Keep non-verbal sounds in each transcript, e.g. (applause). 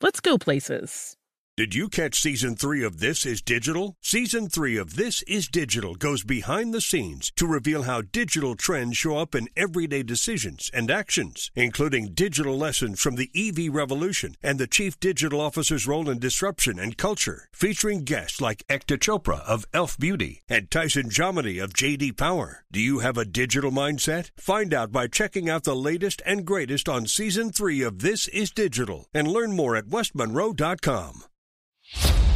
let's go places. Did you catch season three of This Is Digital? Season three of This Is Digital goes behind the scenes to reveal how digital trends show up in everyday decisions and actions, including digital lessons from the EV revolution and the chief digital officer's role in disruption and culture, featuring guests like Ekta Chopra of Elf Beauty and Tyson Jominy of JD Power. Do you have a digital mindset? Find out by checking out the latest and greatest on season three of This Is Digital and learn more at westmonroe.com.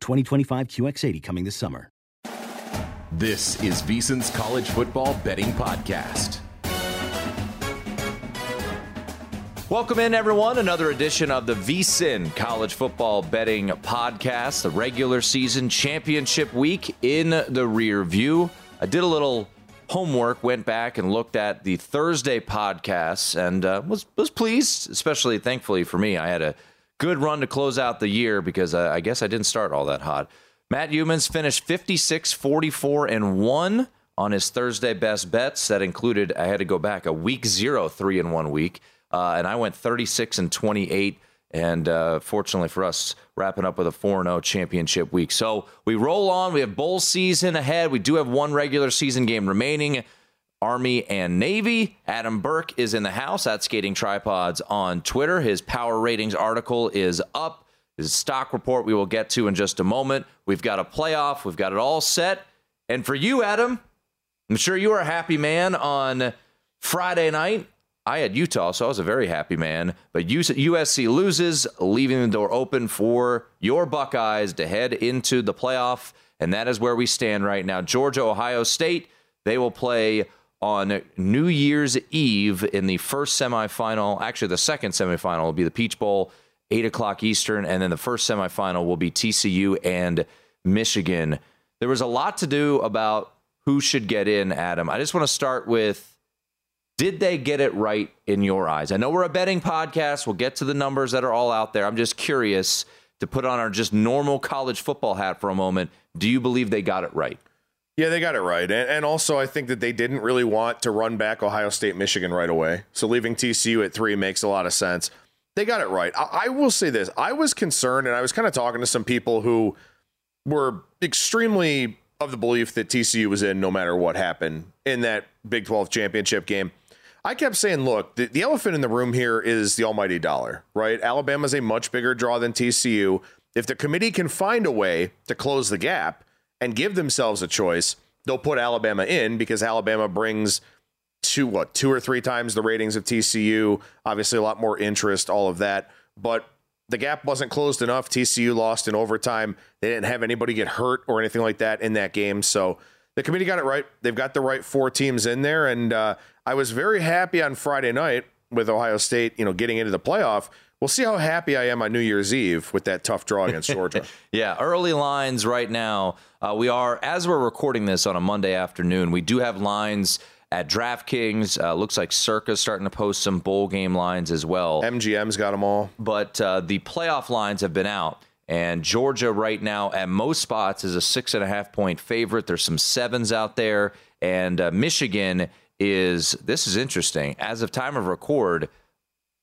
2025 QX80 coming this summer. This is VSiN's College Football Betting Podcast. Welcome in, everyone. Another edition of the VSiN College Football Betting Podcast, the regular season championship week in the rear view. I did a little homework, went back and looked at the Thursday podcasts, and uh, was was pleased. Especially, thankfully for me, I had a good run to close out the year because uh, I guess I didn't start all that hot. Matt Youmans finished 56, 44, and 1 on his Thursday best bets. That included, I had to go back a week zero, three in one week. Uh, and I went 36 and 28. And uh, fortunately for us, wrapping up with a 4 0 championship week. So we roll on. We have bowl season ahead. We do have one regular season game remaining. Army and Navy. Adam Burke is in the house at Skating Tripods on Twitter. His power ratings article is up. His stock report we will get to in just a moment. We've got a playoff. We've got it all set. And for you, Adam, I'm sure you were a happy man on Friday night. I had Utah, so I was a very happy man. But USC loses, leaving the door open for your Buckeyes to head into the playoff. And that is where we stand right now. Georgia, Ohio State, they will play on New Year's Eve in the first semifinal. Actually, the second semifinal will be the Peach Bowl, 8 o'clock Eastern. And then the first semifinal will be TCU and Michigan. There was a lot to do about who should get in, Adam. I just want to start with did they get it right in your eyes? I know we're a betting podcast. We'll get to the numbers that are all out there. I'm just curious to put on our just normal college football hat for a moment. Do you believe they got it right? Yeah, they got it right. And, and also, I think that they didn't really want to run back Ohio State, Michigan right away. So leaving TCU at three makes a lot of sense. They got it right. I, I will say this I was concerned, and I was kind of talking to some people who were extremely of the belief that TCU was in no matter what happened in that Big 12 championship game. I kept saying, look, the, the elephant in the room here is the almighty dollar, right? Alabama's a much bigger draw than TCU. If the committee can find a way to close the gap, and give themselves a choice, they'll put Alabama in because Alabama brings two what two or three times the ratings of TCU. Obviously, a lot more interest, all of that. But the gap wasn't closed enough. TCU lost in overtime. They didn't have anybody get hurt or anything like that in that game. So the committee got it right. They've got the right four teams in there, and uh, I was very happy on Friday night with Ohio State, you know, getting into the playoff We'll see how happy I am on New Year's Eve with that tough draw against Georgia. (laughs) yeah, early lines right now. Uh, we are, as we're recording this on a Monday afternoon, we do have lines at DraftKings. Uh, looks like Circa's starting to post some bowl game lines as well. MGM's got them all. But uh, the playoff lines have been out. And Georgia, right now, at most spots, is a six and a half point favorite. There's some sevens out there. And uh, Michigan is, this is interesting. As of time of record,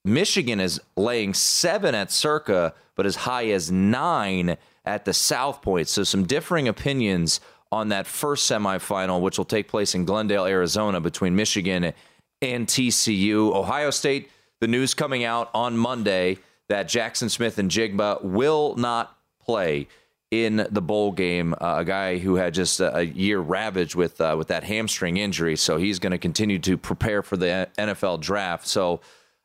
Michigan is laying seven at Circa, but as high as nine at the South Point. So some differing opinions on that first semifinal, which will take place in Glendale, Arizona, between Michigan and TCU. Ohio State, the news coming out on Monday that Jaxon Smith-Njigba will not play in the bowl game. Uh, a guy who had just a, year ravaged with uh, with that hamstring injury, so he's going to continue to prepare for the NFL draft. So,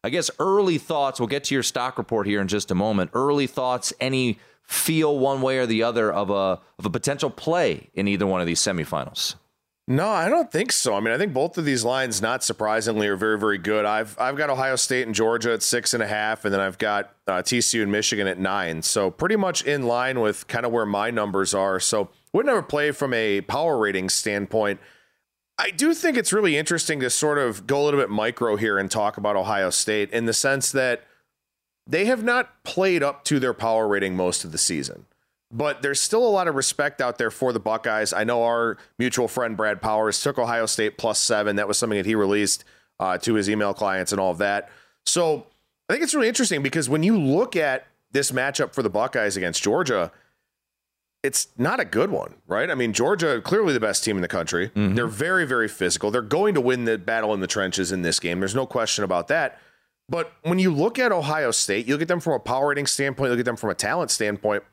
I guess early thoughts. We'll get to your stock report here in just a moment. Early thoughts. Any feel one way or the other of a of a potential play in either one of these semifinals? No, I don't think so. I mean, I think both of these lines, not surprisingly, are very, very good. I've I've got Ohio State and Georgia at six and a half, and then I've got uh, TCU and Michigan at nine. So pretty much in line with kind of where my numbers are. So wouldn't ever play from a power rating standpoint. I do think it's really interesting to sort of go a little bit micro here and talk about Ohio State in the sense that they have not played up to their power rating most of the season but there's still a lot of respect out there for the Buckeyes. I know our mutual friend Brad Powers took Ohio State plus seven. That was something that he released uh, to his email clients and all of that. So I think it's really interesting because when you look at this matchup for the Buckeyes against Georgia, it's not a good one, right? I mean, Georgia clearly the best team in the country. Mm-hmm. They're very, very physical. They're going to win the battle in the trenches in this game. There's no question about that. But when you look at Ohio State, you look at them from a power rating standpoint, you look at them from a talent standpoint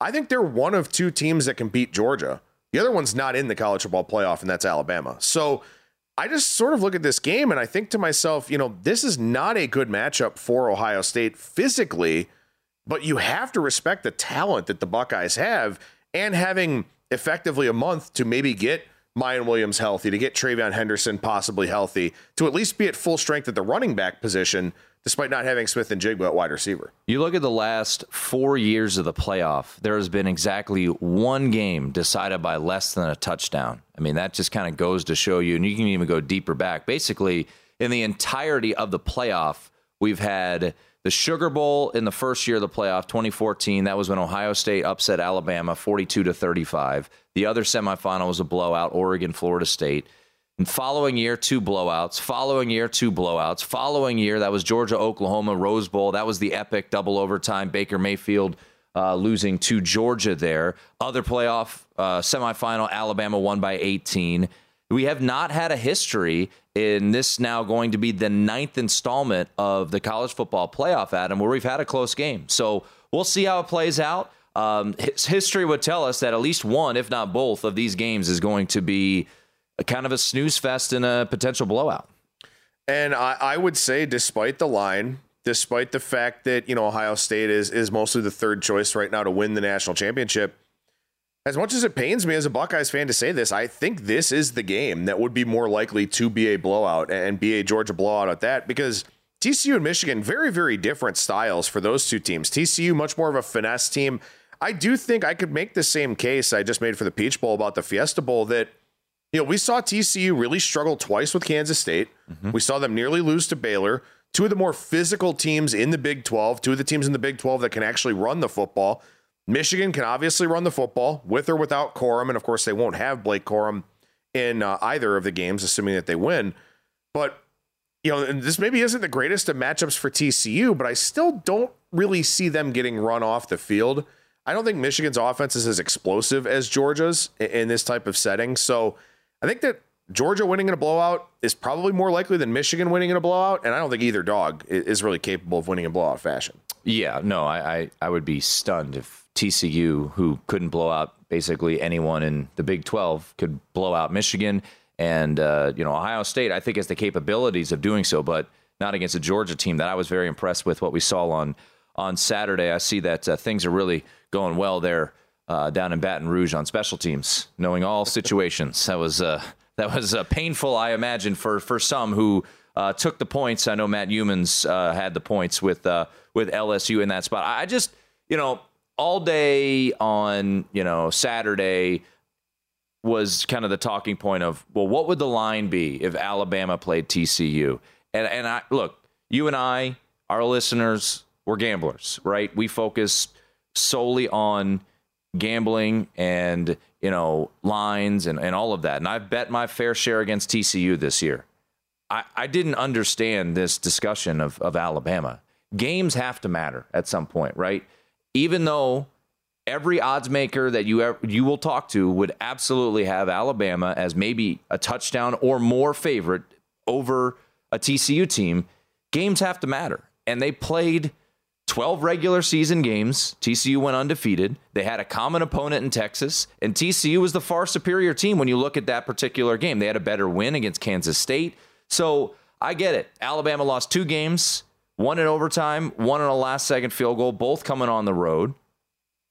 I think they're one of two teams that can beat Georgia. The other one's not in the college football playoff, and that's Alabama. So I just sort of look at this game and I think to myself, you know, this is not a good matchup for Ohio State physically, but you have to respect the talent that the Buckeyes have and having effectively a month to maybe get Miyan Williams healthy, to get TreVeyon Henderson possibly healthy, to at least be at full strength at the running back position despite not having Smith-Njigba at wide receiver. You look at the last four years of the playoff, there has been exactly one game decided by less than a touchdown. I mean, that just kind of goes to show you, and you can even go deeper back. Basically, in the entirety of the playoff, we've had the Sugar Bowl in the first year of the playoff, 2014. That was when Ohio State upset Alabama 42 to 35. The other semifinal was a blowout, Oregon, Florida State. And following year, two blowouts. Following year, two blowouts. Following year, that was Georgia, Oklahoma, Rose Bowl. That was the epic double overtime. Baker Mayfield uh, losing to Georgia there. Other playoff uh, semifinal, Alabama won by 18. We have not had a history in this now going to be the ninth installment of the college football playoff, Adam, where we've had a close game. So we'll see how it plays out. Um, history would tell us that at least one, if not both, of these games is going to be a kind of a snooze fest and a potential blowout. And I, I would say, despite the line, despite the fact that you know Ohio State is is mostly the third choice right now to win the national championship. As much as it pains me as a Buckeyes fan to say this, I think this is the game that would be more likely to be a blowout and be a Georgia blowout at that because TCU and Michigan very very different styles for those two teams. TCU much more of a finesse team. I do think I could make the same case I just made for the Peach Bowl about the Fiesta Bowl that you know, we saw TCU really struggle twice with Kansas State. Mm-hmm. We saw them nearly lose to Baylor. Two of the more physical teams in the Big 12, two of the teams in the Big 12 that can actually run the football. Michigan can obviously run the football with or without Corum. And of course, they won't have Blake Corum in uh, either of the games, assuming that they win. But, you know, this maybe isn't the greatest of matchups for TCU, but I still don't really see them getting run off the field. I don't think Michigan's offense is as explosive as Georgia's in this type of setting. So, I think that Georgia winning in a blowout is probably more likely than Michigan winning in a blowout, and I don't think either dog is really capable of winning in blowout fashion. Yeah, no, I, I, I would be stunned if TCU, who couldn't blow out basically anyone in the Big 12, could blow out Michigan. And, uh, you know, Ohio State, I think, has the capabilities of doing so, but not against a Georgia team that I was very impressed with what we saw on, on Saturday. I see that uh, things are really going well there uh, down in Baton Rouge on special teams, knowing all situations. That was uh, that was uh, painful, I imagine, for for some who uh, took the points. I know Matt Youmans uh, had the points with with LSU in that spot. I just, you know, all day on you know Saturday, was kind of the talking point of, well, what would the line be if Alabama played TCU? And and I look, you and I, our listeners, we're gamblers, right? We focus solely on gambling and you know lines and, and all of that. And I've bet my fair share against TCU this year. I, I didn't understand this discussion of, of Alabama. Games have to matter at some point, right? Even though every odds maker that you ever, you will talk to would absolutely have Alabama as maybe a touchdown or more favorite over a TCU team. Games have to matter, and they played 12 regular season games. TCU went undefeated. They had a common opponent in Texas, and TCU was the far superior team when you look at that particular game. They had a better win against Kansas State. So I get it. Alabama lost two games, one in overtime, one in a last second field goal, both coming on the road.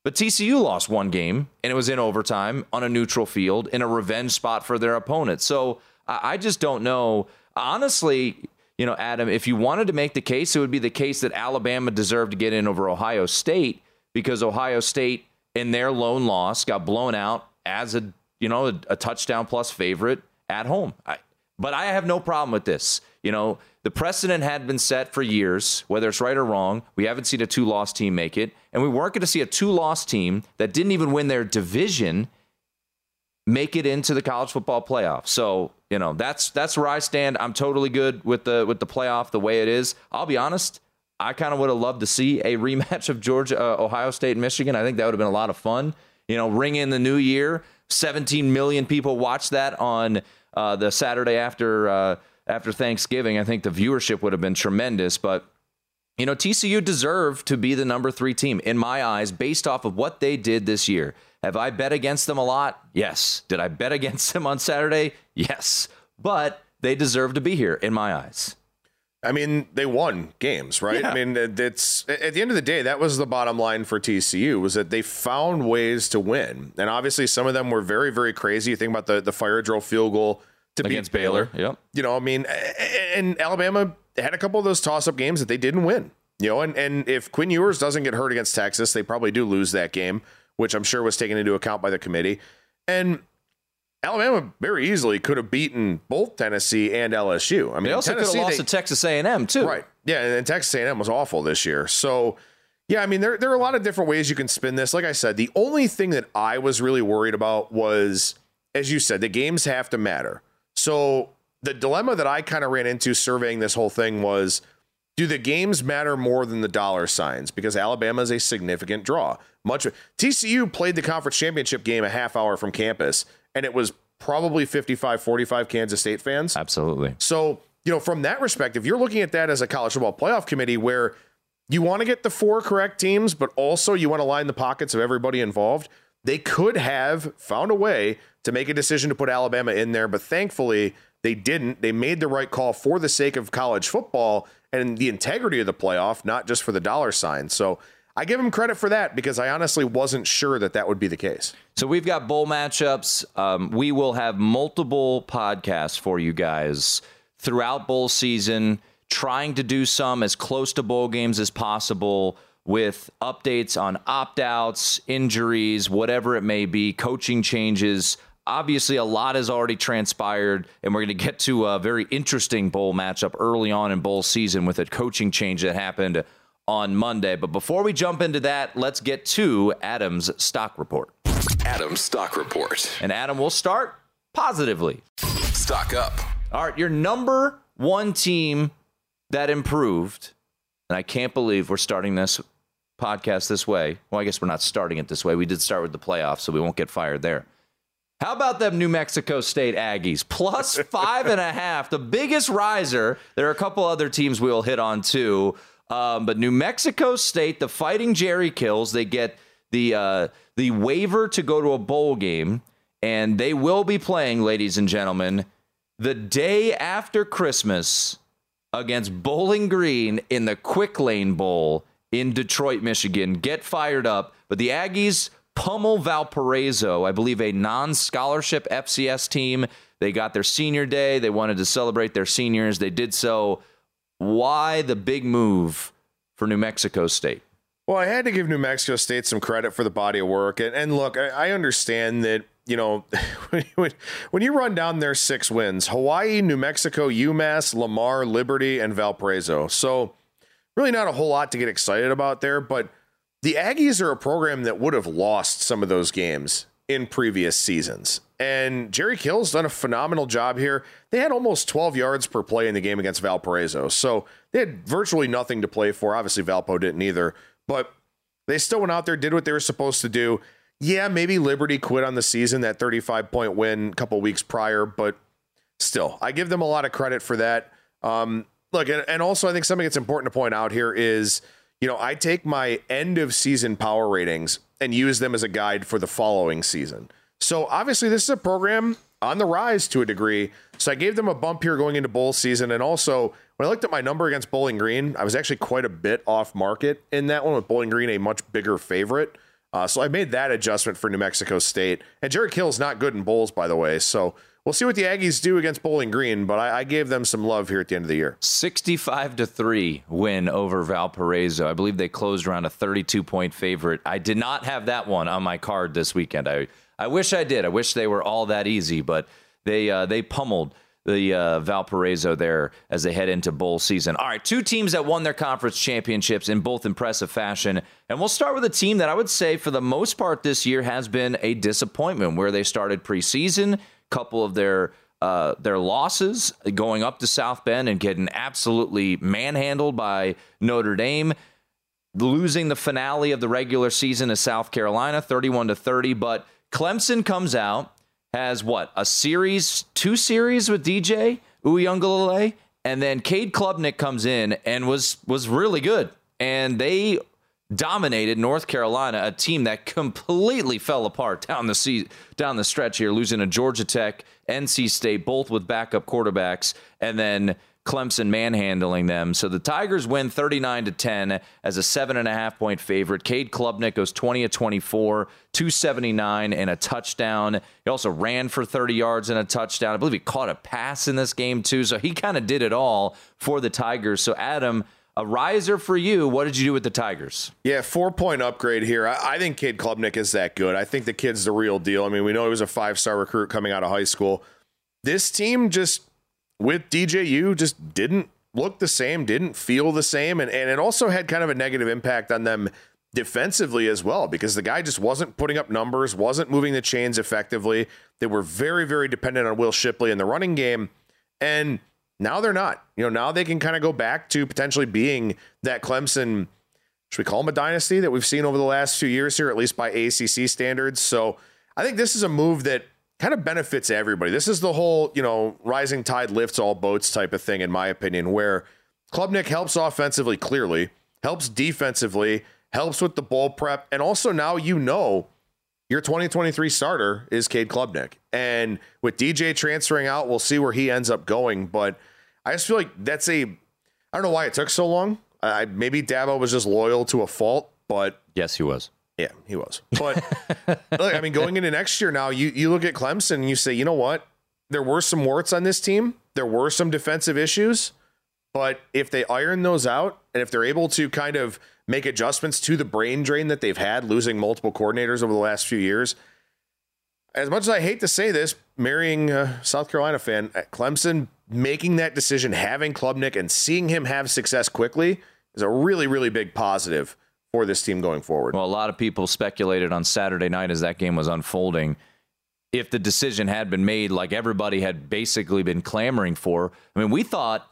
But TCU lost one game, and it was in overtime on a neutral field in a revenge spot for their opponent. So I just don't know. Honestly, you know, Adam, if you wanted to make the case, it would be the case that Alabama deserved to get in over Ohio State because Ohio State, in their lone loss, got blown out as a you know a, a touchdown plus favorite at home. I, but I have no problem with this. You know, the precedent had been set for years, whether it's right or wrong. We haven't seen a two loss team make it. And we weren't going to see a two loss team that didn't even win their division make it into the college football playoff. So, you know, that's that's where I stand. I'm totally good with the with the playoff the way it is. I'll be honest, I kind of would have loved to see a (laughs) rematch of Georgia, uh, Ohio State, and Michigan. I think that would have been a lot of fun. You know, ring in the new year. 17 million people watched that on uh, the Saturday after uh, after Thanksgiving. I think the viewership would have been tremendous, but you know, TCU deserved to be the number three team in my eyes based off of what they did this year. Have I bet against them a lot? Yes. Did I bet (laughs) against them on Saturday? Yes. But they deserve to be here in my eyes. I mean, they won games, right? Yeah. I mean, it's at the end of the day, that was the bottom line for TCU was that they found ways to win, and obviously some of them were very, very crazy. You think about the the fire drill field goal to against beat Baylor. Baylor. Yep. You know, I mean, and Alabama had a couple of those toss up games that they didn't win. You know, and and if Quinn Ewers doesn't get hurt against Texas, they probably do lose that game, which I'm sure was taken into account by the committee. And Alabama very easily could have beaten both Tennessee and LSU. I mean, they also Tennessee, could have lost they, to Texas A&M too. Right. Yeah, and Texas A&M was awful this year. So, yeah, I mean, there there are a lot of different ways you can spin this. Like I said, the only thing that I was really worried about was, as you said, the games have to matter. So the dilemma that I kind of ran into surveying this whole thing was. Do the games matter more than the dollar signs? Because Alabama is a significant draw. Much TCU played the conference championship game a half hour from campus and it was probably 55 45 Kansas State fans. Absolutely. So, you know, from that perspective, you're looking at that as a college football playoff committee where you want to get the four correct teams, but also you want to line the pockets of everybody involved. They could have found a way to make a decision to put Alabama in there, but thankfully they didn't. They made the right call for the sake of college football and the integrity of the playoff, not just for the dollar sign. So, I give them credit for that because I honestly wasn't sure that that would be the case. So we've got bowl matchups. Um, we will have multiple podcasts for you guys throughout bowl season, trying to do some as close to bowl games as possible with updates on opt outs, injuries, whatever it may be, coaching changes. Obviously, a lot has already transpired, and we're going to get to a very interesting bowl matchup early on in bowl season with a coaching change that happened on Monday. But before we jump into that, let's get to Adam's stock report. Adam's stock report. And Adam, we'll start positively. Stock up. All right, your number one team that improved, and I can't believe we're starting this podcast this way. Well, I guess we're not starting it this way. We did start with the playoffs, so we won't get fired there. How about them New Mexico State Aggies? Plus (laughs) five and a half, the biggest riser. There are a couple other teams we'll hit on too. Um, but New Mexico State, the Fighting Jerry Kills, they get the uh, the waiver to go to a bowl game, and they will be playing, ladies and gentlemen, the day after Christmas against Bowling Green in the Quick Lane Bowl in Detroit, Michigan. Get fired up. But the Aggies pummel Valparaiso, I believe a non scholarship FCS team. They got their senior day. They wanted to celebrate their seniors. They did so why the big move for New Mexico State? Well, I had to give New Mexico State some credit for the body of work. And, and look, I, I understand that you know, (laughs) when you run down their six wins, Hawaii, New Mexico, UMass, Lamar, Liberty, and Valparaiso. So really not a whole lot to get excited about there, but the Aggies are a program that would have lost some of those games in previous seasons. And Jerry Kill's done a phenomenal job here. They had almost 12 yards per play in the game against Valparaiso. So they had virtually nothing to play for. Obviously, Valpo didn't either. But they still went out there, did what they were supposed to do. Yeah, maybe Liberty quit on the season, that 35 point win a couple weeks prior, but still, I give them a lot of credit for that. Um, look, and, and also I think something that's important to point out here is, you know, I take my end of season power ratings and use them as a guide for the following season. So obviously, this is a program on the rise to a degree. So I gave them a bump here going into bowl season. And also, when I looked at my number against Bowling Green, I was actually quite a bit off market in that one with Bowling Green a much bigger favorite. Uh, so I made that adjustment for New Mexico State. And Jerry Kill's not good in bowls, by the way. So we'll see what the Aggies do against Bowling Green, but I, I, gave them some love here at the end of the year. 65 to 3 win over Valparaiso. I believe they closed around a 32 point favorite. I did not have that one on my card this weekend. I, I wish I did. I wish they were all that easy, but they uh, they pummeled the uh, Valparaiso there as they head into bowl season. All right, two teams that won their conference championships in both impressive fashion. And we'll start with a team that I would say, for the most part this year, has been a disappointment where they started preseason, couple of their uh, their losses going up to South Bend and getting absolutely manhandled by Notre Dame, losing the finale of the regular season to South Carolina, 31 to 30. But Clemson comes out has what a series, two series with DJ Uiagalelei, and then Cade Klubnik comes in and was was really good, and they dominated North Carolina, a team that completely fell apart down the down the stretch here, losing to Georgia Tech, NC State, both with backup quarterbacks, and then Clemson manhandling them. So the Tigers win 39 to 10 as a seven and a half point favorite. Cade Klubnik goes 20 of 24, 279 and a touchdown. He also ran for 30 yards and a touchdown. I believe he caught a pass in this game too. So he kind of did it all for the Tigers. So Adam, a riser for you. What did you do with the Tigers? Yeah, four point upgrade here. I, I think Cade Klubnik is that good. I think the kid's the real deal. I mean, we know he was a five star recruit coming out of high school. This team just with DJU just didn't look the same, didn't feel the same, and, and it also had kind of a negative impact on them defensively as well because the guy just wasn't putting up numbers, wasn't moving the chains effectively. They were very, very dependent on Will Shipley in the running game. And now they're not. You know, now they can kind of go back to potentially being that Clemson, should we call them a dynasty that we've seen over the last few years here, at least by ACC standards. So I think this is a move that kind of benefits everybody. This is the whole, you know, rising tide lifts all boats type of thing, in my opinion, where Klubnik helps offensively, clearly, helps defensively, helps with the ball prep, and also now you know your 2023 starter is Cade Klubnik. And with DJ transferring out, we'll see where he ends up going. But I just feel like that's a, I don't know why it took so long. I, maybe Dabo was just loyal to a fault, but yes, he was. Yeah, he was. But (laughs) look, I mean, going into next year now, you you look at Clemson and you say, you know what? There were some warts on this team. There were some defensive issues, but if they iron those out and if they're able to kind of make adjustments to the brain drain that they've had losing multiple coordinators over the last few years, as much as I hate to say this, marrying a South Carolina fan, at Clemson making that decision, having Klubnik and seeing him have success quickly is a really, really big positive for this team going forward. Well, a lot of people speculated on Saturday night as that game was unfolding if the decision had been made like everybody had basically been clamoring for. I mean, we thought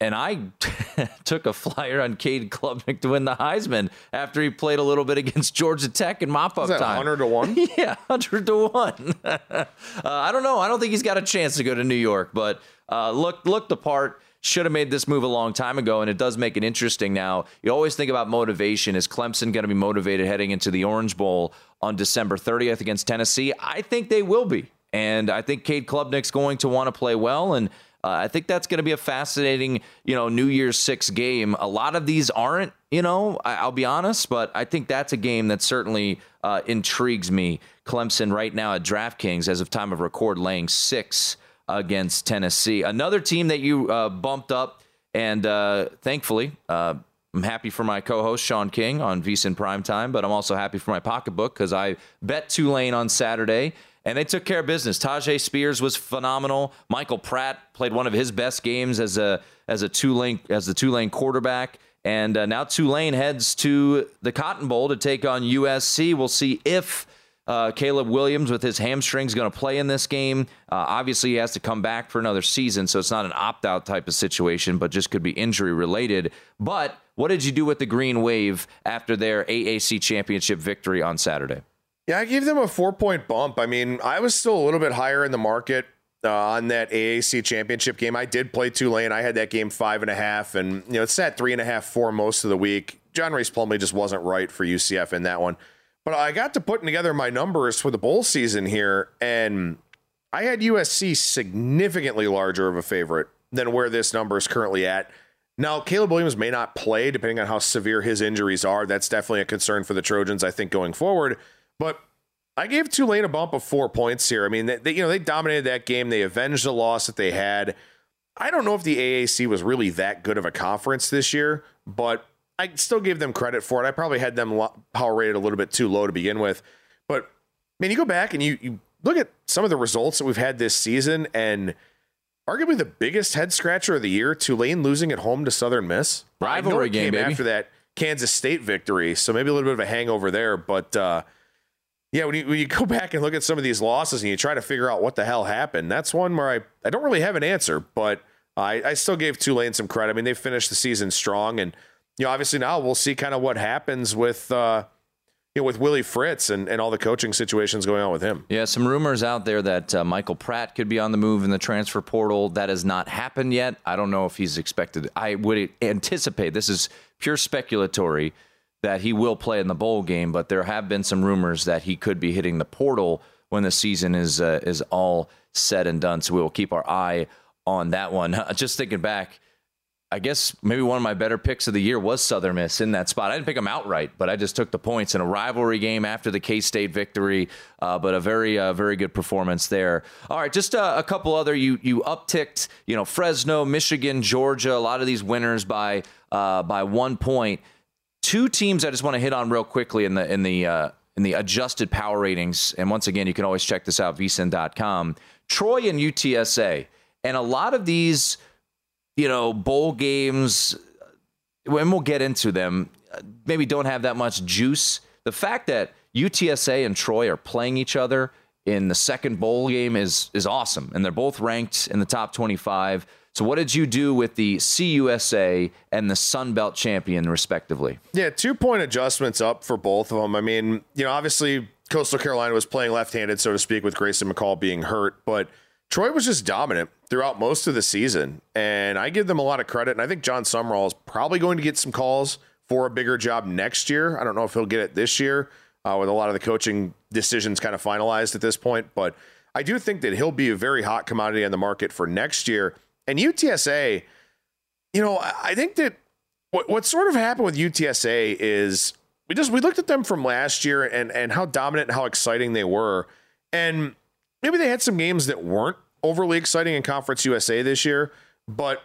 and I (laughs) took a flyer on Cade Klubnik to win the Heisman after he played a little bit against Georgia Tech in mop up time. 100 to 1? yeah, 100 to 1. (laughs) (laughs) uh, I don't know. I don't think he's got a chance to go to New York, but uh, look, look the part should have made this move a long time ago, and it does make it interesting now. You always think about motivation. Is Clemson going to be motivated heading into the Orange Bowl on December 30th against Tennessee? I think they will be. And I think Cade Klubnik's going to want to play well. And uh, I think that's going to be a fascinating, you know, New Year's Six game. A lot of these aren't, you know, I, will be honest, but I think that's a game that certainly uh, intrigues me. Clemson right now at DraftKings, as of time of record, laying six against Tennessee. Another team that you uh, bumped up, and uh, thankfully, uh, I'm happy for my co-host Sean King on VSiN Primetime, but I'm also happy for my pocketbook because I bet Tulane on Saturday, and they took care of business. Tyjae Spears was phenomenal. Michael Pratt played one of his best games as a as a Tulane as the Tulane quarterback. And uh, now Tulane heads to the Cotton Bowl to take on USC. We'll see if uh, Caleb Williams with his hamstrings going to play in this game. Uh, obviously, he has to come back for another season, so it's not an opt out type of situation, but just could be injury related. But what did you do with the Green Wave after their AAC championship victory on Saturday? Yeah, I gave them a four point bump. I mean, I was still a little bit higher in the market uh, on that AAC championship game. I did play Tulane. I had that game five and a half, and you know it sat three and a half for most of the week. John Rhys Plumlee just wasn't right for UCF in that one. But I got to putting together my numbers for the bowl season here, and I had USC significantly larger of a favorite than where this number is currently at. Now, Caleb Williams may not play depending on how severe his injuries are. That's definitely a concern for the Trojans, I think, going forward. But I gave Tulane a bump of four points here. I mean, they, they, you know they dominated that game. They avenged the loss that they had. I don't know if the AAC was really that good of a conference this year, but I still gave them credit for it. I probably had them power rated a little bit too low to begin with. But man, you go back and you you look at some of the results that we've had this season, and arguably the biggest head scratcher of the year, Tulane losing at home to Southern Miss. Rivalry game, baby. after that Kansas State victory, so maybe a little bit of a hangover there. But uh, yeah, when you, when you go (laughs) back and look at some of these losses and you try to figure out what the hell happened, that's one where I, I don't really have an answer, but I, I still gave Tulane some credit. I mean, they finished the season strong, and you know, obviously now we'll see kind of what happens with uh, you know with Willie Fritz and, and all the coaching situations going on with him. Yeah, some rumors out there that uh, Michael Pratt could be on the move in the transfer portal. That has not happened yet. I don't know if he's expected. I would anticipate this is pure speculatory that he will play in the bowl game, but there have been some rumors that he could be hitting the portal when the season is uh, is all said and done. So we will keep our eye on that one. (laughs) Just thinking back I guess maybe one of my better picks of the year was Southern Miss in that spot. I didn't pick them outright, but I just took the points in a rivalry game after the K State victory. Uh, but a very, uh, very good performance there. All right, just uh, a couple other you you upticked. You know, Fresno, Michigan, Georgia. A lot of these winners by uh, by one point. Two teams I just want to hit on real quickly in the in the uh, in the adjusted power ratings. And once again, you can always check this out vsin.com. Troy and UTSA, and a lot of these you know, bowl games, and we'll get into them, maybe don't have that much juice. The fact that UTSA and Troy are playing each other in the second bowl game is is awesome, and they're both ranked in the top 25. So, what did you do with the CUSA and the Sun Belt champion, respectively? Yeah, two point adjustments up for both of them. I mean, you know, obviously Coastal Carolina was playing left handed, so to speak, with Grayson McCall being hurt, but Troy was just dominant throughout most of the season, and I give them a lot of credit. And I think Jon Sumrall is probably going to get some calls for a bigger job next year. I don't know if he'll get it this year uh, with a lot of the coaching decisions kind of finalized at this point, but I do think that he'll be a very hot commodity on the market for next year. And UTSA, you know, I think that what what sort of happened with UTSA is we just we looked at them from last year and and how dominant and how exciting they were, and maybe they had some games that weren't overly exciting in Conference USA this year, but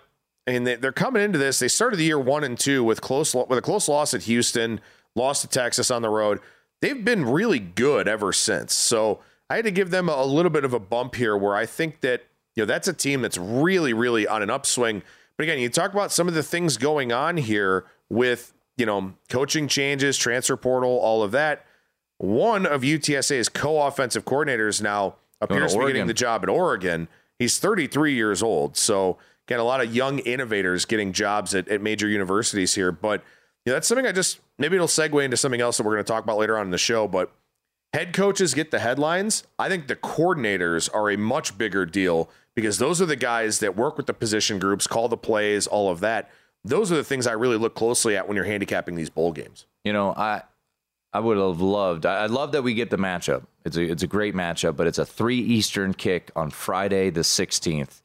and they're coming into this. They started the year one and two with close with a close loss at Houston, lost to Texas on the road. They've been really good ever since. So I had to give them a little bit of a bump here, where I think that you know that's a team that's really, really on an upswing. But again, you talk about some of the things going on here with you know coaching changes, transfer portal, all of that. One of UTSA's co-offensive coordinators now appears to, to be getting the job at Oregon. He's 33 years old. So, again, a lot of young innovators getting jobs at, at major universities here. But yeah, that's something I just maybe it'll segue into something else that we're going to talk about later on in the show. But head coaches get the headlines. I think the coordinators are a much bigger deal because those are the guys that work with the position groups, call the plays, all of that. Those are the things I really look closely at when you're handicapping these bowl games. You know, I I would have loved. I love that we get the matchup. It's a it's a great matchup, but it's a three Eastern kick on Friday the sixteenth.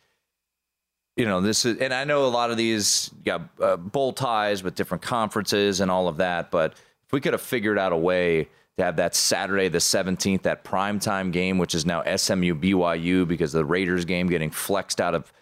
You know this is, and I know a lot of these got uh, bowl ties with different conferences and all of that. But if we could have figured out a way to have that Saturday the seventeenth, that primetime game, which is now SMU BYU because the Raiders game getting flexed out of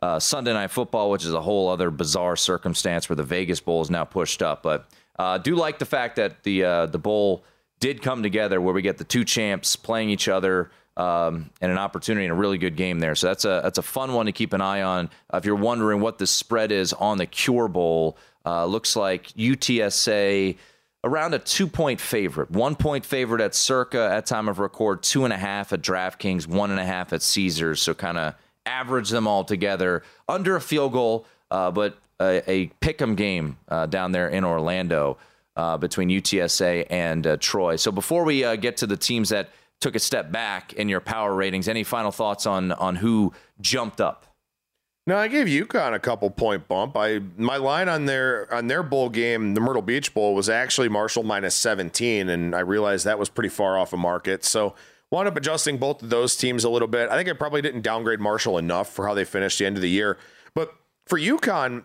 uh, Sunday Night Football, which is a whole other bizarre circumstance where the Vegas Bowl is now pushed up, but uh, do like the fact that the uh, the bowl did come together where we get the two champs playing each other um, and an opportunity and a really good game there. So that's a that's a fun one to keep an eye on. Uh, if you're wondering what the spread is on the Cure Bowl, uh, looks like UTSA around a two point favorite, one point favorite at Circa at time of record, two and a half at DraftKings, one and a half at Caesars. So kind of average them all together under a field goal, uh, but a, a pick 'em game uh, down there in Orlando. Uh, between UTSA and uh, Troy. So before we uh, get to the teams that took a step back in your power ratings. Any final thoughts on on who jumped up? No, I gave UConn a couple point bump. I my line on their on their bowl game, the Myrtle Beach Bowl, was actually Marshall minus 17, and I realized that was pretty far off a of market. So wound up adjusting both of those teams a little bit. I think I probably didn't downgrade Marshall enough for how they finished the end of the year. But for UConn,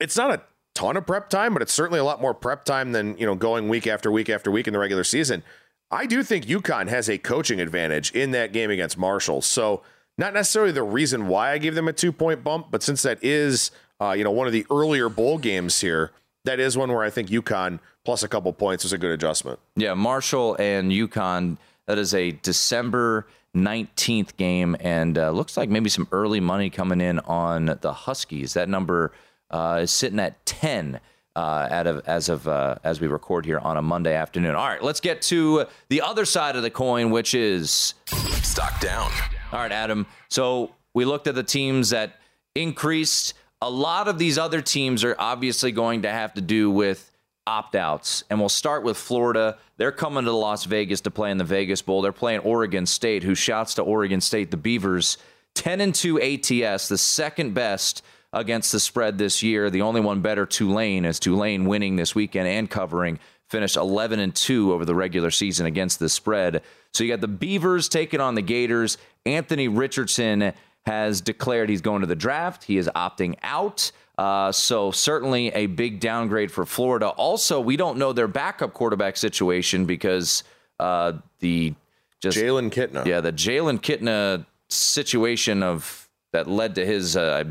it's not a ton of prep time, but it's certainly a lot more prep time than you know going week after week after week in the regular season. I do think UConn has a coaching advantage in that game against Marshall. So not necessarily the reason why I gave them a two point bump, but since that is uh, you know one of the earlier bowl games here, that is one where I think UConn plus a couple points is a good adjustment. Yeah, Marshall and UConn. That is a December 19th game, and uh, looks like maybe some early money coming in on the Huskies. That number uh, is sitting at 10 uh, out of as of uh, as we record here on a Monday afternoon. All right, let's get to the other side of the coin, which is stock down. All right, Adam. So we looked at the teams that increased. A lot of these other teams are obviously going to have to do with opt outs. And we'll start with Florida. They're coming to Las Vegas to play in the Vegas Bowl. They're playing Oregon State, who shouts to Oregon State, the Beavers. 10 and 2 ATS, the second best against the spread this year. The only one better, Tulane, as Tulane winning this weekend and covering, finished 11 and 2 over the regular season against the spread. So you got the Beavers taking on the Gators. Anthony Richardson has declared he's going to the draft. He is opting out. Uh, so certainly a big downgrade for Florida. Also, we don't know their backup quarterback situation because uh, the just Jalen Kitna. Yeah, the Jalen Kitna situation of that led to his uh,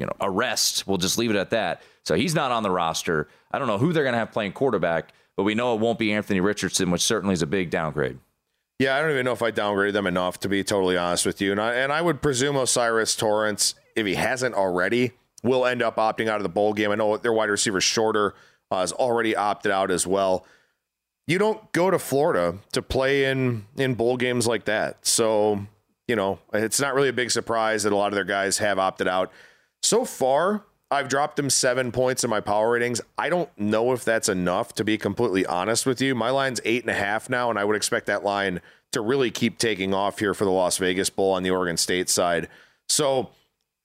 you know, arrest. We'll just leave it at that. So he's not on the roster. I don't know who they're going to have playing quarterback, but we know it won't be Anthony Richardson, which certainly is a big downgrade. Yeah, I don't even know if I downgraded them enough to be totally honest with you. And I, and I would presume O'Cyrus Torrence, if he hasn't already, will end up opting out of the bowl game. I know their wide receiver Shorter uh, has already opted out as well. You don't go to Florida to play in in bowl games like that. So, you know, it's not really a big surprise that a lot of their guys have opted out. So far, I've dropped him seven points in my power ratings. I don't know if that's enough to be completely honest with you. My line's eight and a half now, and I would expect that line to really keep taking off here for the Las Vegas Bowl on the Oregon State side. So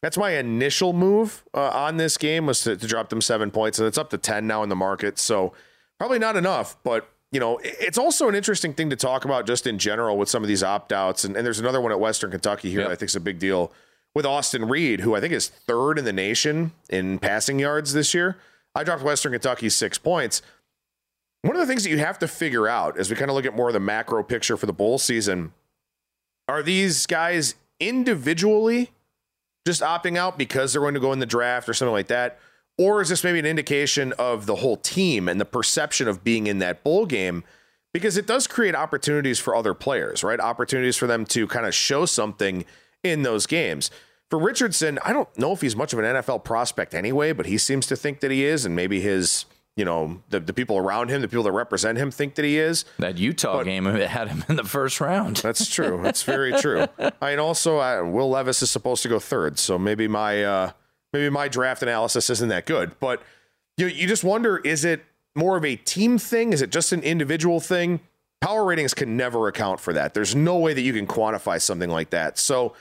that's my initial move uh, on this game was to, to drop them seven points, and it's up to 10 now in the market. So probably not enough, but you know, it's also an interesting thing to talk about just in general with some of these opt outs. And, and, there's another one at Western Kentucky here yep. that I think is a big deal with Austin Reed, who I think is third in the nation in passing yards this year. I dropped Western Kentucky six points. One of the things that you have to figure out as we kind of look at more of the macro picture for the bowl season are these guys individually just opting out because they're going to go in the draft or something like that? Or is this maybe an indication of the whole team and the perception of being in that bowl game? Because it does create opportunities for other players, right? Opportunities for them to kind of show something in those games. For Richardson, I don't know if he's much of an NFL prospect anyway, but he seems to think that he is, and maybe his you know the, the people around him the people that represent him think that he is. That utah but, game (laughs) had him in the first round. That's true. That's very true. I (laughs) and also uh, will levis is supposed to go third so maybe my uh, maybe my draft analysis isn't that good. But you, you just wonder is it more of a team thing? Is it just an individual thing? Power ratings can never account for that. There's no way that you can quantify something like that. So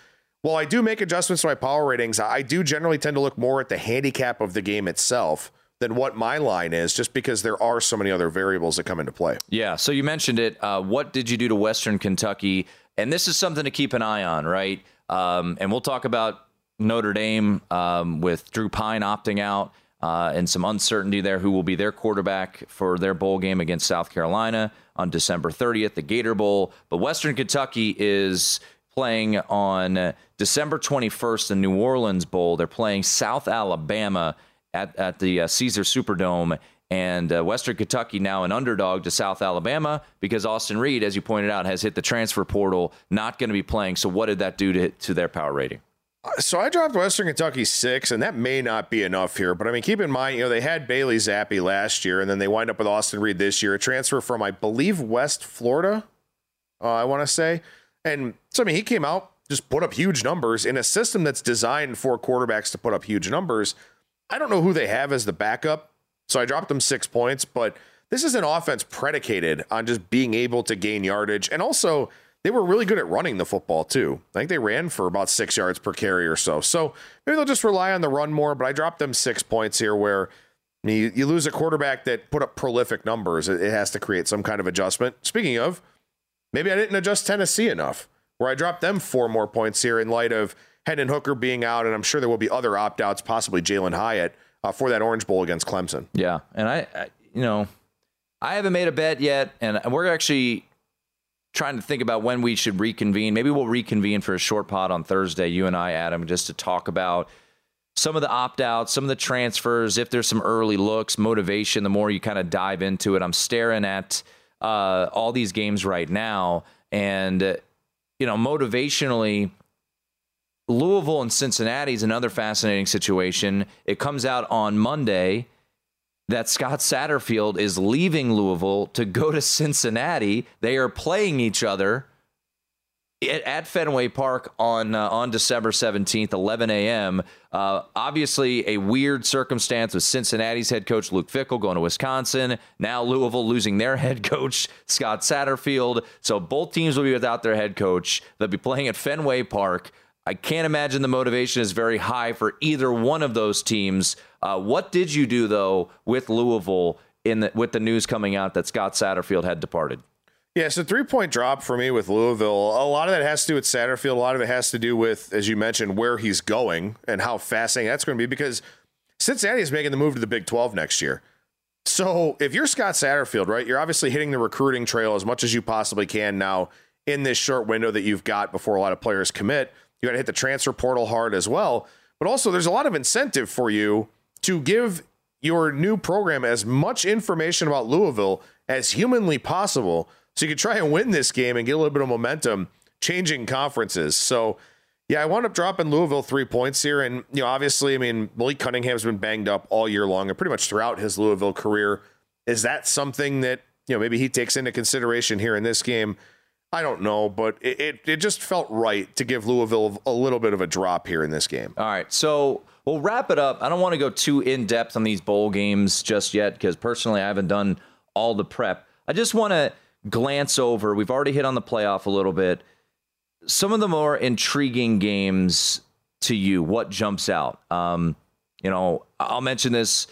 while I do make adjustments to my power ratings, I do generally tend to look more at the handicap of the game itself than what my line is, just because there are so many other variables that come into play. Yeah. So you mentioned it. Uh, what did you do to Western Kentucky? And this is something to keep an eye on, right? Um, and we'll talk about Notre Dame um, with Drew Pyne opting out. Uh, and some uncertainty there who will be their quarterback for their bowl game against South Carolina on December 30th, the Gator Bowl. But Western Kentucky is playing on December 21st, the New Orleans Bowl. They're playing South Alabama at, at the uh, Caesar Superdome. And uh, Western Kentucky now an underdog to South Alabama because Austin Reed, as you pointed out, has hit the transfer portal, not going to be playing. So, what did that do to, to their power rating? So I dropped Western Kentucky six, and that may not be enough here. But I mean, keep in mind, you know, they had Bailey Zappe last year, and then they wind up with Austin Reed this year, a transfer from, I believe, West Florida, uh, I want to say. And so, I mean, he came out, just put up huge numbers in a system that's designed for quarterbacks to put up huge numbers. I don't know who they have as the backup, so I dropped them six points, but this is an offense predicated on just being able to gain yardage and also they were really good at running the football too. I think they ran for about six yards per carry or so. So maybe they'll just rely on the run more. But I dropped them six points here, where you, lose a quarterback that put up prolific numbers. It has to create some kind of adjustment. Speaking of, maybe I didn't adjust Tennessee enough, where I dropped them four more points here in light of Hendon Hooker being out, and I'm sure there will be other opt outs, possibly Jalin Hyatt uh, for that Orange Bowl against Clemson. Yeah, and I, I, you know, I haven't made a bet yet, and we're actually trying to think about when we should reconvene. Maybe we'll reconvene for a short pod on Thursday, you and I, Adam, just to talk about some of the opt outs, some of the transfers, if there's some early looks, motivation, the more you kind of dive into it. I'm staring at uh, all these games right now, and, uh, you know, motivationally, Louisville and Cincinnati is another fascinating situation. It comes out on Monday that Scott Satterfield is leaving Louisville to go to Cincinnati. They are playing each other at, Fenway Park on uh, on December 17th, 11 a.m. Uh, obviously, a weird circumstance with Cincinnati's head coach Luke Fickell going to Wisconsin. Now Louisville losing their (laughs) head coach Scott Satterfield. So both teams will be without their head coach. They'll be playing at Fenway Park. I can't imagine the motivation is very high for either one of those teams. Uh, what did you do though with Louisville in the, with the news coming out that Scott Satterfield had departed? Yeah, so three point drop for me with Louisville. A lot of that has to do with Satterfield. A lot of it has to do with, as you mentioned, where he's going and how fascinating that's going to be because Cincinnati is making the move to the Big 12 next year. So if you're Scott Satterfield, right, you're obviously hitting the recruiting trail as much as you possibly can now in this short window that you've got before a lot of players commit. You got to hit the transfer portal hard as well. But also, there's a lot of incentive for you to give your new program as much information about Louisville as humanly possible so you can try and win this game and get a little bit of momentum changing conferences. So, yeah, I wound up dropping Louisville three points here. And, you know, obviously, I mean, Malik Cunningham's been banged up all year long and pretty much throughout his Louisville career. Is that something that, you know, maybe he takes into consideration here in this game? I don't know, but it, it, it, just felt right to give Louisville a little bit of a drop here in this game. All right. So we'll wrap it up. I don't want to go too in depth on these bowl games just yet because personally, I haven't done all the prep. I just want to glance over. We've already hit on the playoff a little bit. Some of the more intriguing games to you, what jumps out? Um, you know, I'll mention this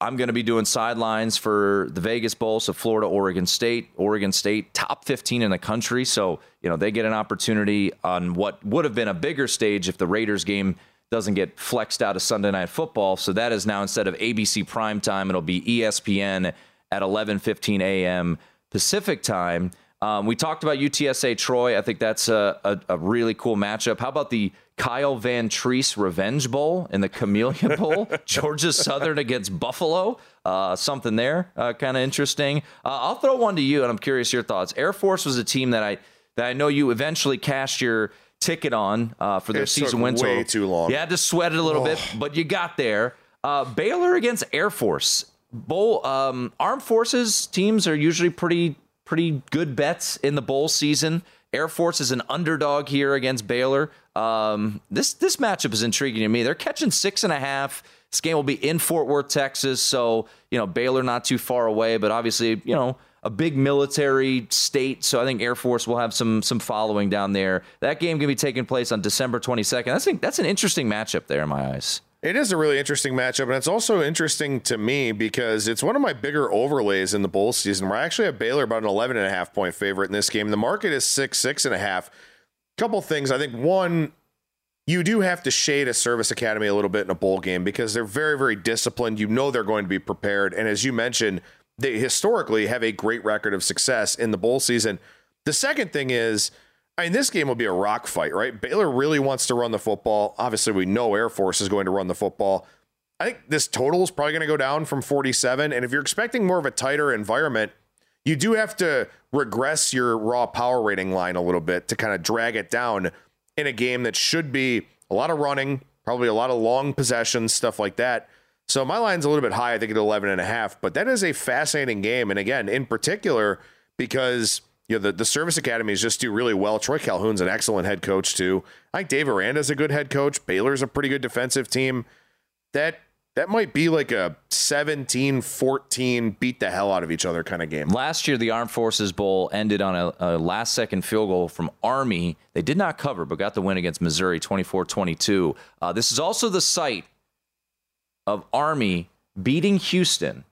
I'm going to be doing sidelines for the Vegas Bowl, so Florida, Oregon State, Oregon State, top 15 in the country. So, you know, they get an opportunity on what would have been a bigger stage if the Raiders game doesn't get flexed out of Sunday Night Football. So that is now instead of ABC prime time, it'll be ESPN at 11:15 a.m. Pacific time. Um, we talked about UTSA Troy. I think that's a, a, a, really cool matchup. How about the Kyle Vantrease Revenge Bowl in the Camellia (laughs) Bowl? Georgia Southern against Buffalo. Uh, something there, uh, kind of interesting. Uh, I'll throw one to you, and I'm curious your thoughts. Air Force was a team that I that I know you eventually cashed your ticket on uh, for their it season win. Way too long. You had to sweat it a little oh. bit, but you got there. Uh, Baylor against Air Force. Bowl um, armed forces teams are usually pretty pretty good bets in the bowl season. Air Force is an underdog here against Baylor. Um, this this matchup is intriguing to me. They're catching six and a half. This game will be in Fort Worth, Texas, so you know Baylor not too far away, but obviously you know a big military state. So I think Air Force will have some some following down there. That game can be taking place on December 22nd. I think that's an interesting matchup there in my eyes. It is a really interesting matchup, and it's also interesting to me because it's one of my bigger overlays in the bowl season where I actually have Baylor about an 11 and a half point favorite in this game. The market is six, six and a half. Couple things. I think one, you do have to shade a service academy a little bit in a bowl game because they're very, very disciplined. You know they're going to be prepared. And as you mentioned, they historically have a great record of success in the bowl season. The second thing is, I mean, this game will be a rock fight, right? Baylor really wants to run the football. Obviously, we know Air Force is going to run the football. I think this total is probably going to go down from 47. And if you're expecting more of a tighter environment, you do have to regress your raw power rating line a little bit to kind of drag it down in a game that should be a lot of running, probably a lot of long possessions, stuff like that. So my line's a little bit high, I think at 11 and a half, but that is a fascinating game. And again, in particular, because you know the, the service academies just do really well. Troy Calhoun's an excellent head coach too. I think Dave Aranda's a good head coach. Baylor's a pretty good defensive team. That that might be like a 17 14 beat the hell out of each other kind of game. Last year, the Armed Forces Bowl ended on a, a last second field goal from Army. They did not cover, but got the win against Missouri 24 22. Uh, this is also the site of Army beating Houston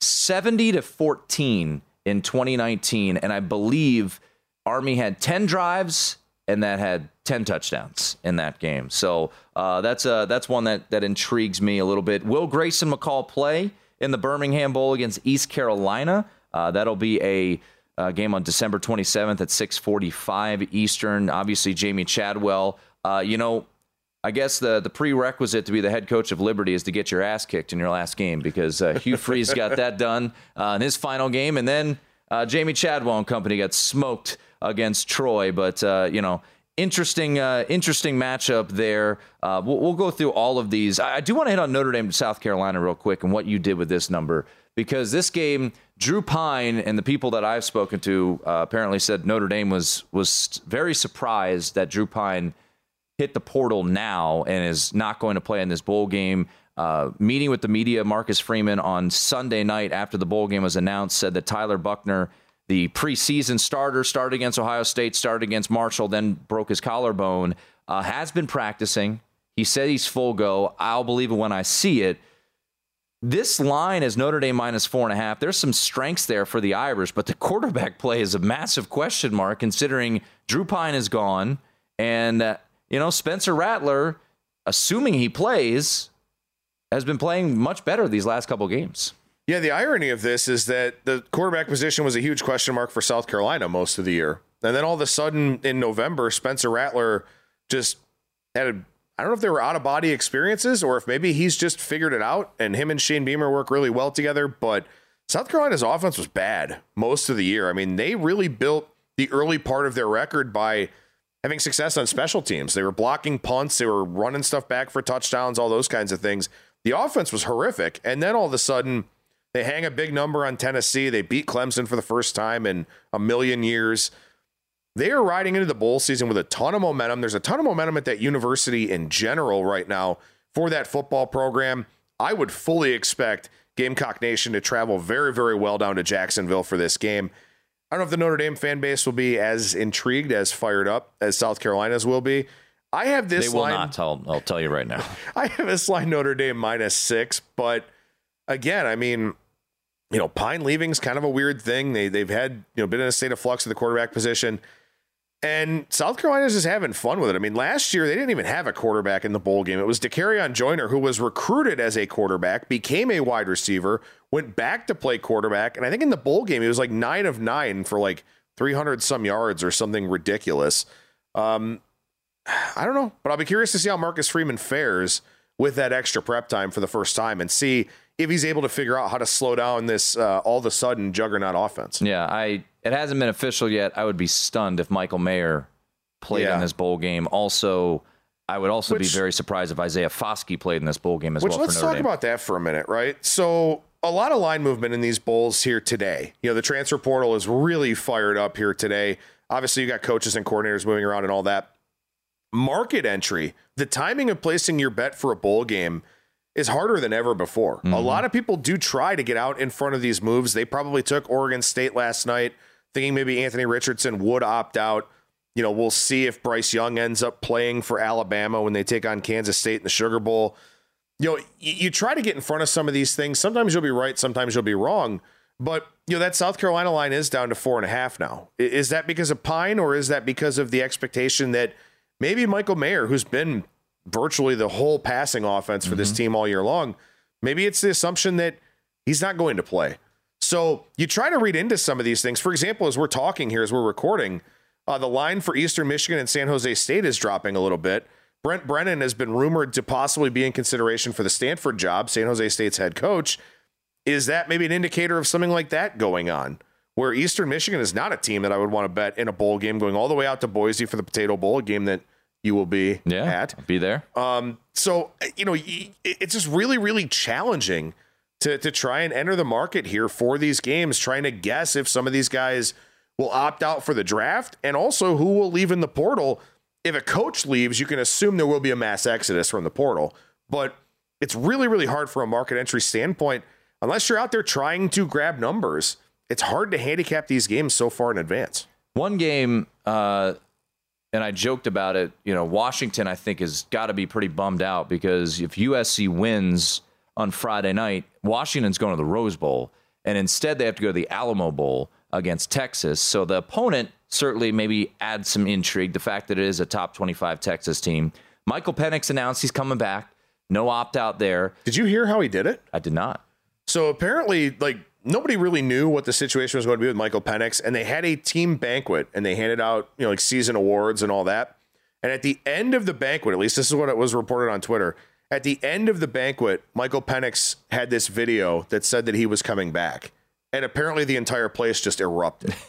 70 to 14 in 2019. And I believe Army had 10 drives and that had 10 touchdowns in that game. So uh, that's uh, that's one that that intrigues me a little bit. Will Grayson McCall play in the Birmingham Bowl against East Carolina? Uh, that'll be a uh, game on December 27th at 6:45 Eastern. Obviously, Jamey Chadwell. Uh, you know, I guess the the prerequisite to be the head coach of Liberty is to get your ass kicked in your last game because uh, Hugh Freeze got that done in his final game, and then Jamey Chadwell and company got smoked against Troy. But you know interesting, uh, interesting matchup there. Uh, we'll, we'll, go through all of these. I, I do want to hit on Notre Dame, South Carolina, real quick, and what you did with this number because this game, Drew Pyne and the people that I've spoken to uh, apparently said Notre Dame was was very surprised that Drew Pyne hit the portal now and is not going to play in this bowl game. Uh, meeting with the media, Marcus Freeman on Sunday night after the bowl game was announced said that Tyler Buchner, the preseason starter, started against Ohio State, started against Marshall, then broke his collarbone, uh, has been practicing. He said he's full go. I'll believe it when I see it. This line is Notre Dame minus four and a half. There's some strengths there for the Irish, but the quarterback (laughs) play is a massive question mark considering Drew Pyne is gone. And, uh, you know, Spencer Rattler, assuming he plays, has been playing much better these last couple games. Yeah, the irony of this is that the quarterback position was a huge question mark for South Carolina most of the year. And then all of a sudden in November, Spencer Rattler just had a I don't know if they were out of body experiences or if maybe he's just figured it out and him and Shane Beamer work really well together. But South Carolina's offense was bad most of the year. I mean, they really built the early part of their record by having success on special teams. They were blocking punts, they were running stuff back for touchdowns, all those kinds of things. The offense was horrific. And then all of a sudden, they hang a big number on Tennessee. They beat Clemson for the first time in a million years. They are riding into the bowl season with a ton of momentum. There's a ton of momentum at that university in general right now for that football program. I would fully expect Gamecock Nation to travel very, very well down to Jacksonville for this game. I don't know if the Notre Dame fan base will be as intrigued, as fired up as South Carolina's will be. I have this. They will line, not. I'll, I'll tell you right now. (laughs) I have this line Notre Dame minus six, but again, I mean, you know, Pyne leaving is kind of a weird thing. They they've had you know been in a state of flux at the quarterback position, and South Carolina's just having fun with it. I mean, last year they didn't even have a quarterback in the bowl game. It was Dakereon Joyner who was recruited as a quarterback, became a wide receiver, went back to play quarterback, and I think in the bowl game he was like nine of nine for like three hundred some yards or something ridiculous. Um, I don't know, but I'll be curious to see how Marcus Freeman fares with that extra prep time for the first time and see if he's able to figure out how to slow down this uh, all of a sudden juggernaut offense. Yeah, I it hasn't been official yet. I would be stunned if Michael Mayer played yeah. in this bowl game. Also, I would also which, be very surprised if Isaiah Foskey played in this bowl game as well. which, well. Let's talk Dame. about that for a minute, right? So a lot of line movement in these bowls here today. You know, the transfer portal is really fired up here today. Obviously, you got coaches and coordinators moving around and all that. Market entry, the timing of placing your bet for a bowl game is harder than ever before. Mm-hmm. A lot of people do try to get out in front of these moves. They probably took Oregon State last night, thinking maybe Anthony Richardson would opt out. You know, we'll see if Bryce Young ends up playing for Alabama when they take on Kansas State in the Sugar Bowl. You know, you, you try to get in front of some of these things. Sometimes you'll be right, sometimes you'll be wrong. But you know that South Carolina line is down to four and a half now. Is that because of Pyne, or is that because of the expectation that maybe Michael Mayer, who's been virtually the whole passing offense for mm-hmm. this team all year long. Maybe it's the assumption that he's not going to play. So you try to read into some of these things. For example, as we're talking here, as we're recording, uh, the line for Eastern Michigan and San Jose State is dropping a little bit. Brent Brennan has been rumored to possibly be in consideration for the Stanford job, San Jose State's head coach. Is that maybe an indicator of something like that going on? Where Eastern Michigan is not a team that I would want to bet in a bowl game going all the way out to Boise for the Potato Bowl, a game that you will be Yeah, at. be there. Um, so you know, it's just really, really challenging to to try and enter the market here for these games, trying to guess if some of these guys will opt out for the draft, and also who will leave in the portal. If a coach leaves, you can assume there will be a mass exodus from the portal, but it's really, really hard from a market entry standpoint unless you're out there trying to grab numbers. It's hard to handicap these games so far in advance. One game, uh, and I joked about it. You know, Washington, I think, has got to be pretty bummed out because if USC wins on Friday night, Washington's going to the Rose Bowl, and instead they have to go to the Alamo Bowl against Texas. So the opponent certainly maybe adds some intrigue. The fact that it is a top 25 Texas team. Michael Penix announced he's coming back. No opt out there. Did you hear how he did it? I did not. So apparently, like nobody really knew what the situation was going to be with Michael Penix, and they had a team banquet and they handed out you know like season awards and all that. And at the end of the banquet, at least this is what it was reported on Twitter. At the end of the banquet, Michael Penix had this video that said that he was coming back, and apparently the entire place just erupted. (laughs)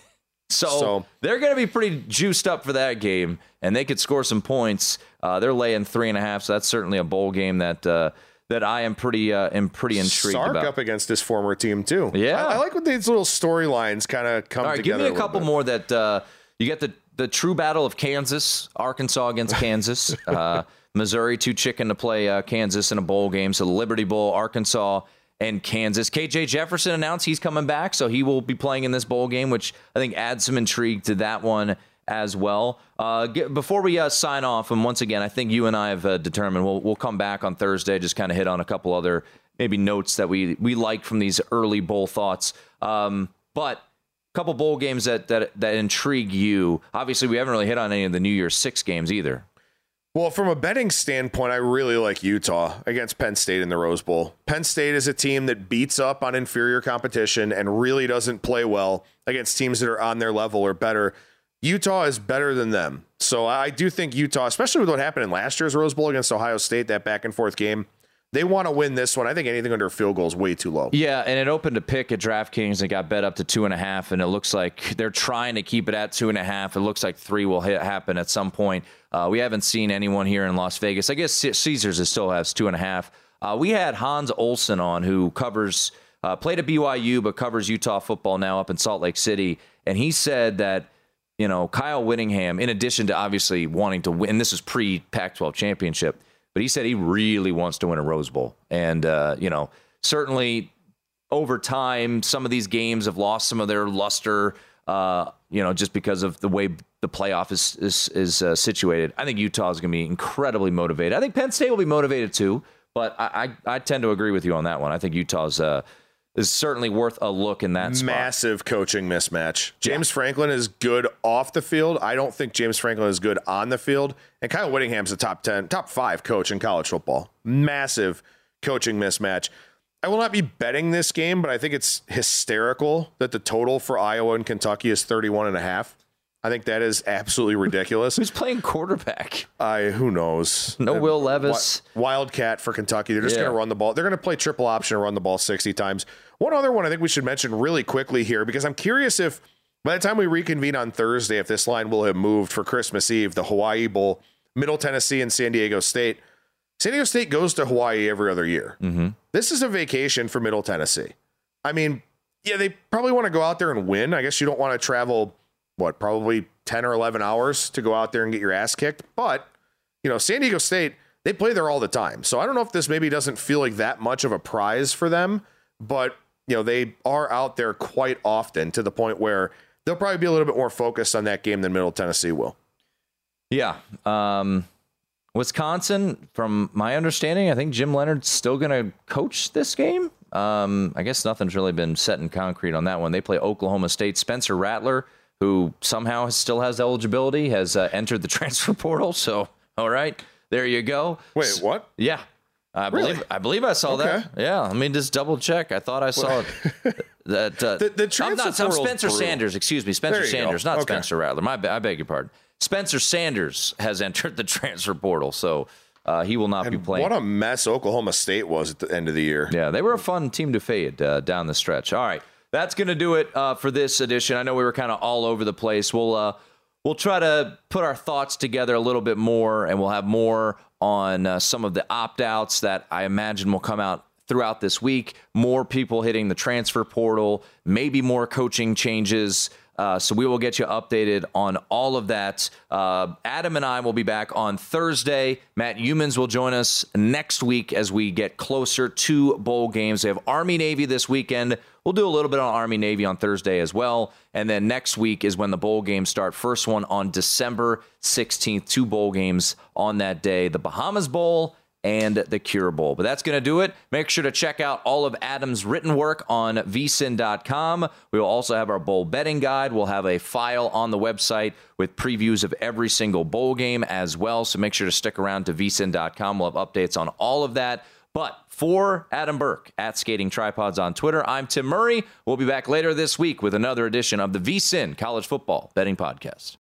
So, So- they're going to be pretty juiced up for that game, and they could score some points. Uh, they're laying three and a half, so that's certainly a bowl game that uh, that I am pretty uh, am pretty intrigued Sark about. up against his former team too. Yeah. I, I like when these little storylines kind of come All right, together. give me a little couple bit. more that uh, you get the the true battle of Kansas, Arkansas against (laughs) Kansas, uh, Missouri too chicken to play uh, Kansas in a bowl game, so the Liberty Bowl, Arkansas and Kansas. KJ Jefferson announced he's coming back, so he will be playing in this bowl game, which I think adds some intrigue to that one as well. Uh, get, before we uh, sign off, and once again, I think you and I have uh, determined we'll we'll come back on Thursday, just kind of hit on a couple other maybe notes that we we like from these early bowl thoughts. Um, but a couple bowl games that, that that intrigue you. Obviously, we haven't really hit on any of the New Year's Six games either. Well, from a betting standpoint, I really like Utah against Penn State in the Rose Bowl. Penn State is a team that beats up on inferior competition and really doesn't play well against teams that are on their level or better. Utah is better than them. So I do think Utah, especially with what happened in last year's Rose Bowl against Ohio State, that back and forth game, they want to win this one. I think anything under field goal is way too low. Yeah, and it opened a pick at DraftKings and got bet up to two and a half, and it looks like they're trying to keep it at two and a half. It looks like three will hit, happen at some point. Uh, we haven't seen anyone here in Las Vegas. I guess Caesars is still has two and a half. Uh, we had Hans Olsen on, who covers uh, played at BYU but covers Utah football now up in Salt Lake City, and he said that you know, Kyle Whittingham, in addition to obviously wanting to win, this is pre Pac 12 championship, but he said he really wants to win a Rose Bowl. And, uh, you know, certainly over time, some of these games have lost some of their luster, uh, you know, just because of the way the playoff is, is, is uh, situated. I think Utah is going to be incredibly motivated. I think Penn State will be motivated too, but I, I, I tend to agree with you on that one. I think Utah's. Is certainly worth a look in that spot. Massive coaching mismatch. James Franklin is good off the field. I don't think James Franklin is good on the field. And Kyle Whittingham's a top 10, top five coach in college football. Massive coaching mismatch. I will not be betting this game, but I think it's hysterical that the total for Iowa and Kentucky is 31 and a half. I think that is absolutely ridiculous. Who's playing quarterback? I who knows? No Will Levis. Wildcat for Kentucky. They're just Yeah. going to run the ball. They're going to play triple option and run the ball 60 times. One other one I think we should mention really quickly here because I'm curious if by the time we reconvene on Thursday, if this line will have moved for Christmas Eve, the Hawaii Bowl, Middle Tennessee and San Diego State. San Diego State goes to Hawaii every other year. Mm-hmm. This is a vacation for Middle Tennessee. I mean, yeah, they probably want to go out there and win. I guess you don't want to travel, what, probably 10 or 11 hours to go out there and get your ass kicked. But, you know, San Diego State, they play there all the time. So I don't know if this maybe doesn't feel like that much of a prize for them, but, you know, they are out there quite often to the point where they'll probably be a little bit more focused on that game than Middle Tennessee will. Yeah. Um, Wisconsin, from my understanding, I think Jim Leonhard's still going to coach this game. Um, I guess nothing's really been set in concrete on that one. They play Oklahoma State. Spencer Rattler, who somehow still has eligibility, has uh, entered the (laughs) transfer portal. So, all right, there you go. Wait, what? Yeah. I Really? believe I believe I saw Okay. that. Yeah, I mean, just double check. I thought I saw (laughs) that. Uh, The- the I'm transfer not, I'm Spencer. Sanders. Excuse me, Spencer you go. Sanders, not Okay. Spencer Rattler. My, I beg your pardon. Spencer Sanders has entered the (laughs) transfer portal, so uh, he will not and be playing. What a mess Oklahoma State was at the end of the year. Yeah, they were a fun team to fade uh, down the stretch. All right, that's going to do it uh, for this edition. I know we were kind of all over the place. We'll uh, we'll try to put our thoughts together a little bit more, and we'll have more on uh, some of the opt outs that I imagine will come out throughout this week. More people hitting the transfer portal, maybe more coaching changes. Uh, so we will get you updated on all of that. Uh, Adam and I will be back on Thursday. Matt Youmans will join us next week as we get closer to bowl games. We have Army Navy this weekend. We'll do a little bit on Army Navy on Thursday as well. And then next week is when the bowl games start. First one on December 16th. Two bowl games on that day the Bahamas Bowl and the Cure Bowl. But that's going to do it. Make sure to check out all of Adam's written work on vsin.com. We will also have our bowl betting guide. We'll have a file on the website with previews of every single bowl game as well. So make sure to stick around to vsin.com. We'll have updates on all of that. But for Adam Burke at Skating Tripods on Twitter, I'm Tim Murray. We'll be back later this week with another edition of the VSIN College Football Betting Podcast.